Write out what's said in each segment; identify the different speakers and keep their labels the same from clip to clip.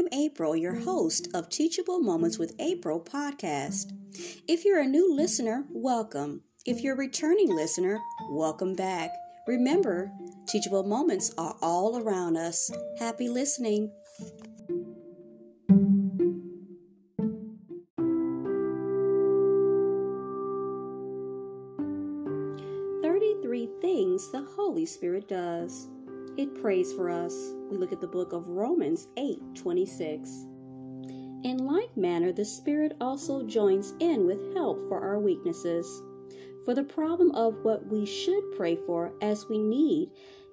Speaker 1: I'm April, your host of Teachable Moments with April podcast. If you're a new listener, welcome. If you're a returning listener, welcome back. Remember, teachable moments are all around us. Happy listening. Thirty-three things the Holy Spirit does. It prays for us. We look at the book of Romans 8 26. In like manner, the Spirit also joins in with help for our weaknesses. For the problem of what we should pray for as we need,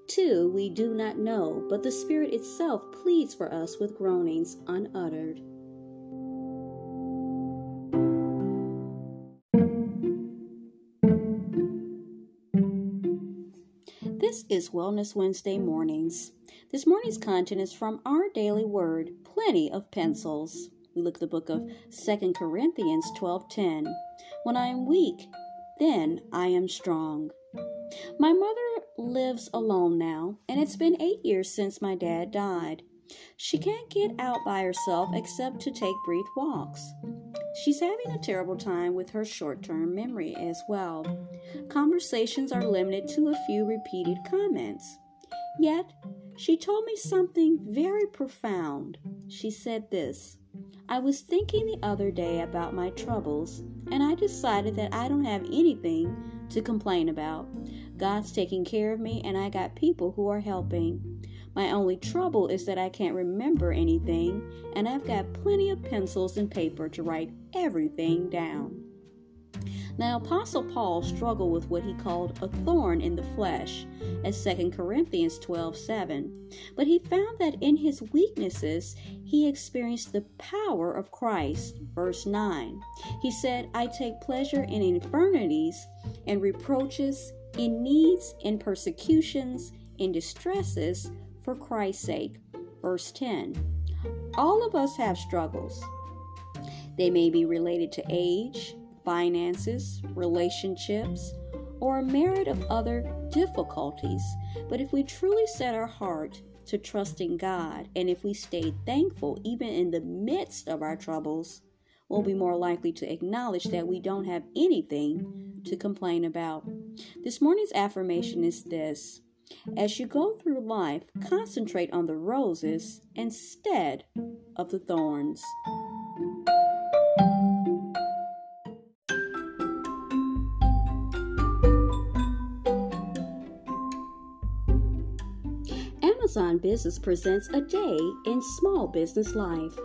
Speaker 1: too, we do not know, but the Spirit itself pleads for us with groanings unuttered. This is Wellness Wednesday mm-hmm. mornings. This morning's content is from Our Daily Word, Plenty of Pencils. We look at the book of Second Corinthians 12:10. When I am weak, then I am strong. My mother lives alone now, and it's been 8 years since my dad died. She can't get out by herself except to take brief walks. She's having a terrible time with her short term memory as well. Conversations are limited to a few repeated comments. Yet, she told me something very profound. She said this I was thinking the other day about my troubles, and I decided that I don't have anything to complain about. God's taking care of me, and I got people who are helping. My only trouble is that I can't remember anything, and I've got plenty of pencils and paper to write everything down. Now, Apostle Paul struggled with what he called a thorn in the flesh, as 2 Corinthians 12 7. But he found that in his weaknesses, he experienced the power of Christ. Verse 9. He said, I take pleasure in infirmities and reproaches, in needs, in persecutions, in distresses, for Christ's sake. Verse 10. All of us have struggles. They may be related to age, finances, relationships, or a myriad of other difficulties. But if we truly set our heart to trusting God, and if we stay thankful even in the midst of our troubles, we'll be more likely to acknowledge that we don't have anything to complain about. This morning's affirmation is this as you go through life, concentrate on the roses instead of the thorns. Amazon Business presents a day in small business life.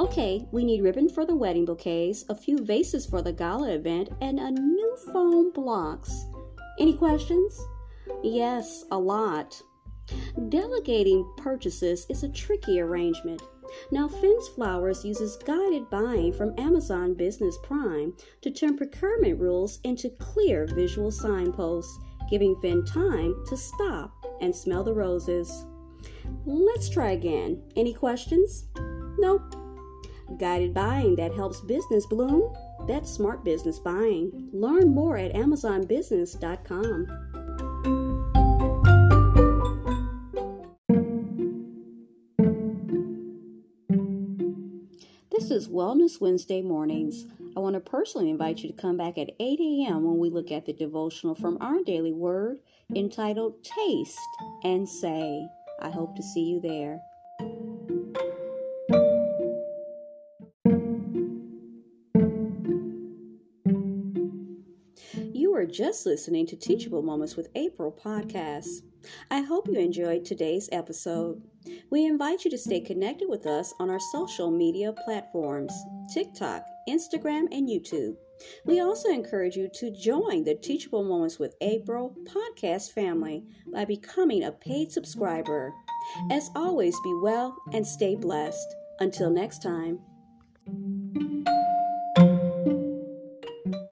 Speaker 1: Okay, we need ribbon for the wedding bouquets, a few vases for the gala event, and a new foam blocks. Any questions? Yes, a lot. Delegating purchases is a tricky arrangement. Now, Finn's Flowers uses guided buying from Amazon Business Prime to turn procurement rules into clear visual signposts, giving Finn time to stop and smell the roses. Let's try again. Any questions? Nope. Guided buying that helps business bloom? That's smart business buying. Learn more at AmazonBusiness.com. This is Wellness Wednesday mornings. I want to personally invite you to come back at 8 a.m. when we look at the devotional from our daily word entitled Taste and Say. I hope to see you there. Are just listening to Teachable mm-hmm. Moments with April podcast. I hope you enjoyed today's episode. We invite you to stay connected with us on our social media platforms TikTok, Instagram, and YouTube. We also encourage you to join the Teachable Moments with April podcast family by becoming a paid subscriber. As always, be well and stay blessed. Until next time.